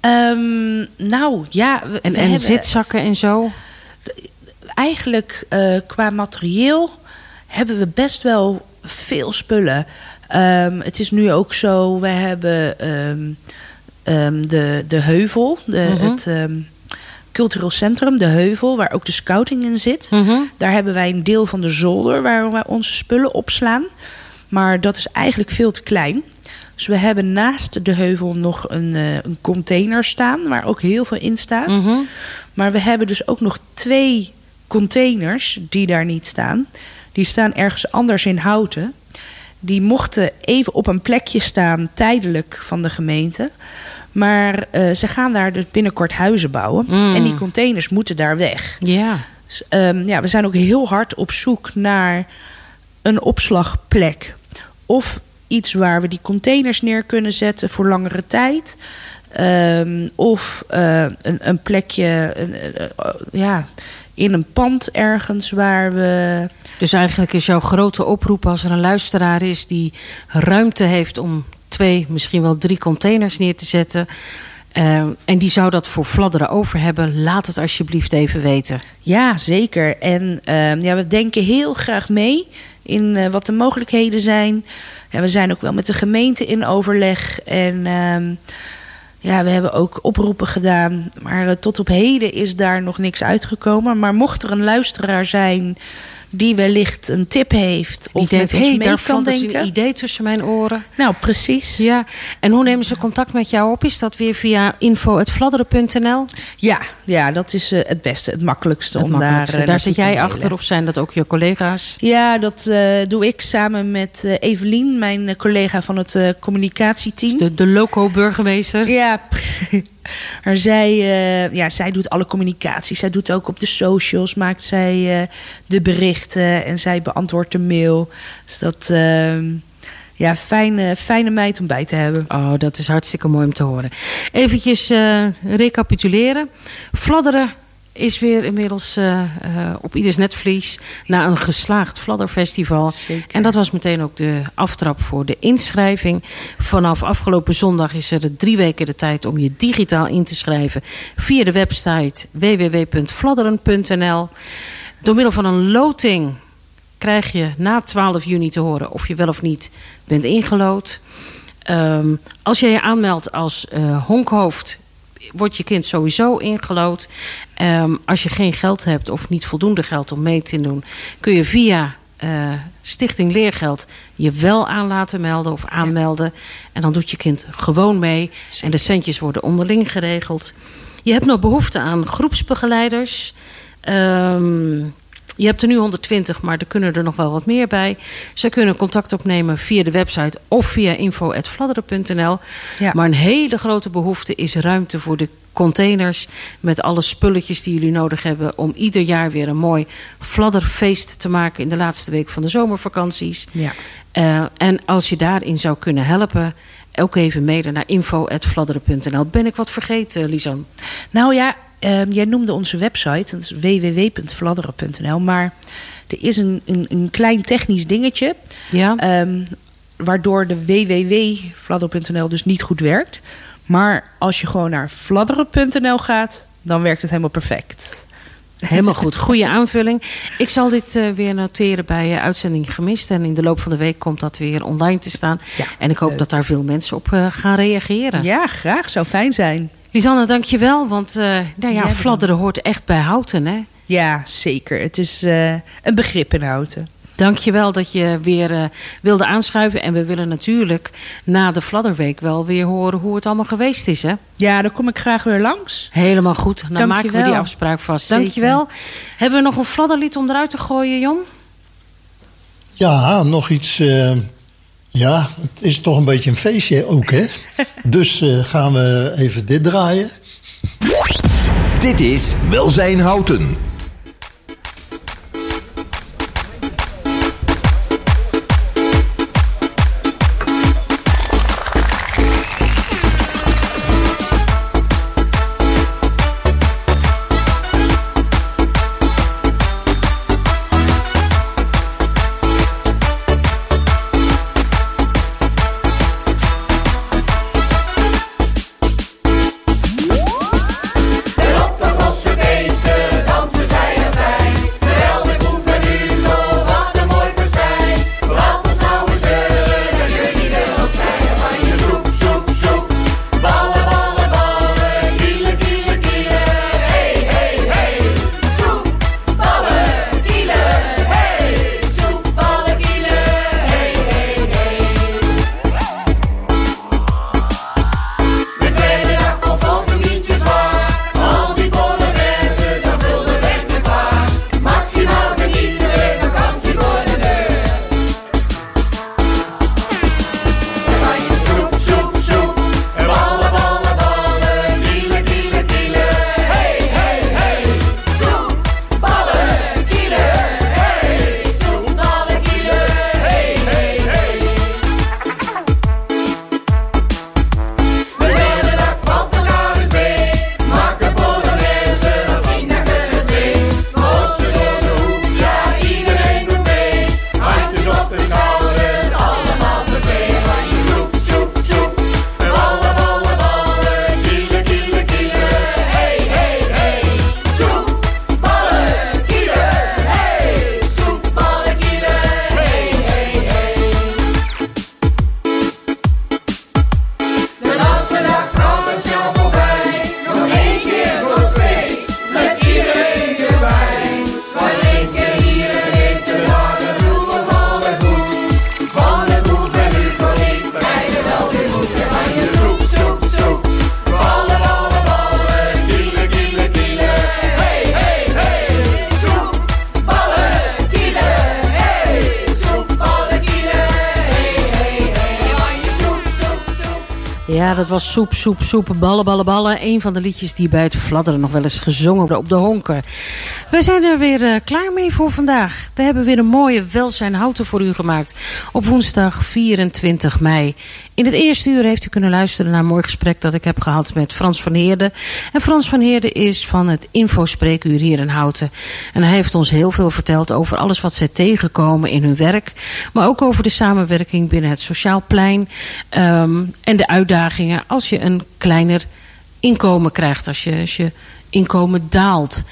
Ehm, nou ja, we, En, we en hebben zitzakken en zo? eigenlijk eh, qua materieel hebben we best wel veel spullen. Ehm, het is nu ook zo, we hebben ehm, de, de heuvel, de, Mhm. het cultureel centrum, de heuvel, waar ook de scouting in zit. Mhm. Daar hebben wij een deel van de zolder waar we onze spullen opslaan. Maar dat is eigenlijk veel te klein. Dus we hebben naast de heuvel nog een, eh, een container staan, waar ook heel veel in staat. Mhm. Maar we hebben dus ook nog twee containers die daar niet staan. Die staan ergens anders in houten. Die mochten even op een plekje staan, tijdelijk van de gemeente. Maar eh, ze gaan daar dus binnenkort huizen bouwen. Mm. En die containers moeten daar weg. Ja. Dus, ehm, ja, we zijn ook heel hard op zoek naar een opslagplek. Of iets waar we die containers neer kunnen zetten voor langere tijd. Ehm, of eh, een, een plekje een, eh, ja, in een pand ergens waar we. Dus eigenlijk is jouw grote oproep als er een luisteraar is die ruimte heeft om twee, misschien wel drie containers neer te zetten. eh, en die zou dat voor fladderen over hebben. Laat het alsjeblieft even weten. Ja, zeker. En ehm, ja, we denken heel graag mee in eh, wat de mogelijkheden zijn. We zijn ook wel met de gemeente in overleg. En ehm, Ja, we hebben ook oproepen gedaan. Maar eh, tot op heden is daar nog niks uitgekomen. Maar mocht er een luisteraar zijn die wellicht een tip heeft... Die of denkt, met ons hey, mee daar kan valt dus een idee tussen mijn oren. Nou, precies. Ja, en hoe nemen ze contact met jou op? Is dat weer via info.vladderen.nl? Ja, ja, dat is eh, het beste, het makkelijkste Het om makkelijkste. daar... eh, Daar zit jij achter of zijn dat ook je collega's? Ja, dat eh, doe ik samen met Evelien, mijn collega van het communicatieteam. De, de loco-burgemeester? Ja, maar zij, eh, ja, zij doet alle communicatie. Zij doet ook op de socials, maakt zij eh, de berichten en zij beantwoordt de mail. Dus dat, eh, ja, fijne, fijne meid om bij te hebben. Oh, dat is hartstikke mooi om te horen. Eventjes eh, recapituleren. Fladderen is weer inmiddels eh, eh, op ieders netvlies na een geslaagd Fladderfestival. En dat was meteen ook de aftrap voor de inschrijving. Vanaf afgelopen zondag is er drie weken de tijd om je digitaal in te schrijven via de website www.fladderen.nl. Door middel van een loting krijg je na 12 juni te horen of je wel of niet bent ingelood. Ehm, als je je aanmeldt als eh, honkhoofd, wordt je kind sowieso ingelood. Ehm, als je geen geld hebt of niet voldoende geld om mee te doen, kun je via eh, Stichting Leergeld je wel aan laten melden of aanmelden. En dan doet je kind gewoon mee. En de centjes worden onderling geregeld. Je hebt nog behoefte aan groepsbegeleiders. Ehm, je hebt er nu 120, maar er kunnen er nog wel wat meer bij. Ze kunnen contact opnemen via de website of via info.vladderen.nl. Ja. Maar een hele grote behoefte is ruimte voor de containers... met alle spulletjes die jullie nodig hebben... om ieder jaar weer een mooi fladderfeest te maken... in de laatste week van de zomervakanties. Ja. Eh, en als je daarin zou kunnen helpen... ook even mailen naar info.vladderen.nl. Ben ik wat vergeten, Lisan? Nou ja, ehm, jij noemde onze website, dat is www.vladderen.nl. Maar er is een, een, een klein technisch dingetje. Ja. ehm, waardoor de www.vladderen.nl dus niet goed werkt. Maar als je gewoon naar vladderen.nl gaat, dan werkt het helemaal perfect. Helemaal goed, goede aanvulling. Ik zal dit eh, weer noteren bij eh, uitzending gemist. En in de loop van de week komt dat weer online te staan. En ik hoop dat daar veel mensen op eh, gaan reageren. Ja, graag. Zou fijn zijn. Lisanne, dankjewel. Want eh nou ja, fladderen hoort echt bij houten, hè? Ja, zeker. Het is eh, een begrip in houten. Dankjewel dat je weer eh, wilde aanschuiven. En we willen natuurlijk na de Fladderweek wel weer horen hoe het allemaal geweest is, hè? Ja, dan kom ik graag weer langs. Helemaal goed. Dan maken we die afspraak vast. Zeker. Dankjewel. Hebben we nog een fladderlied om eruit te gooien, Jon? Ja, nog iets. eh, ja, het is toch een beetje een feestje ook, hè? dus eh, gaan we even dit draaien. Dit is Welzijn Houten. Ja, dat was soep, soep, soep, ballen, ballen, ballen. Een van de liedjes die bij het fladderen nog wel eens gezongen worden op de honken. We zijn er weer uh, klaar mee voor vandaag. We hebben weer een mooie welzijn houten voor u gemaakt. Op woensdag 24 mei. In het eerste uur heeft u kunnen luisteren naar een mooi gesprek dat ik heb gehad met Frans van Heerden. En Frans van Heerden is van het Infospreekuur hier in Houten. En hij heeft ons heel veel verteld over alles wat zij tegenkomen in hun werk. Maar ook over de samenwerking binnen het Sociaal Plein. Um, en de uitdagingen als je een kleiner inkomen krijgt. Als je, als je inkomen daalt.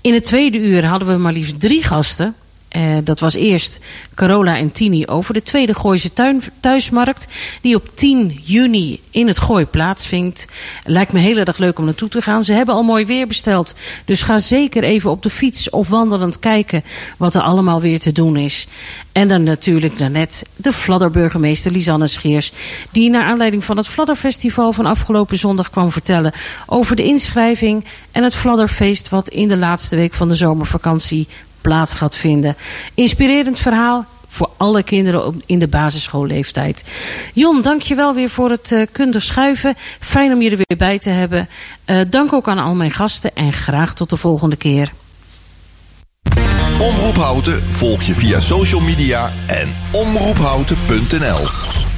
In het tweede uur hadden we maar liefst drie gasten. Uh, dat was eerst Carola en Tini over de tweede Gooise tuin, thuismarkt. Die op 10 juni in het Gooi plaatsvindt. Lijkt me heel erg leuk om naartoe te gaan. Ze hebben al mooi weer besteld. Dus ga zeker even op de fiets of wandelend kijken wat er allemaal weer te doen is. En dan natuurlijk daarnet de Fladderburgemeester Lisanne Scheers. Die naar aanleiding van het Fladderfestival van afgelopen zondag kwam vertellen over de inschrijving en het Fladderfeest wat in de laatste week van de zomervakantie plaats gaat vinden. Inspirerend verhaal voor alle kinderen in de basisschoolleeftijd. Jon, dank je wel weer voor het uh, kundig schuiven. Fijn om je er weer bij te hebben. Uh, dank ook aan al mijn gasten en graag tot de volgende keer. Omroep Houten volg je via social media en omroephouten.nl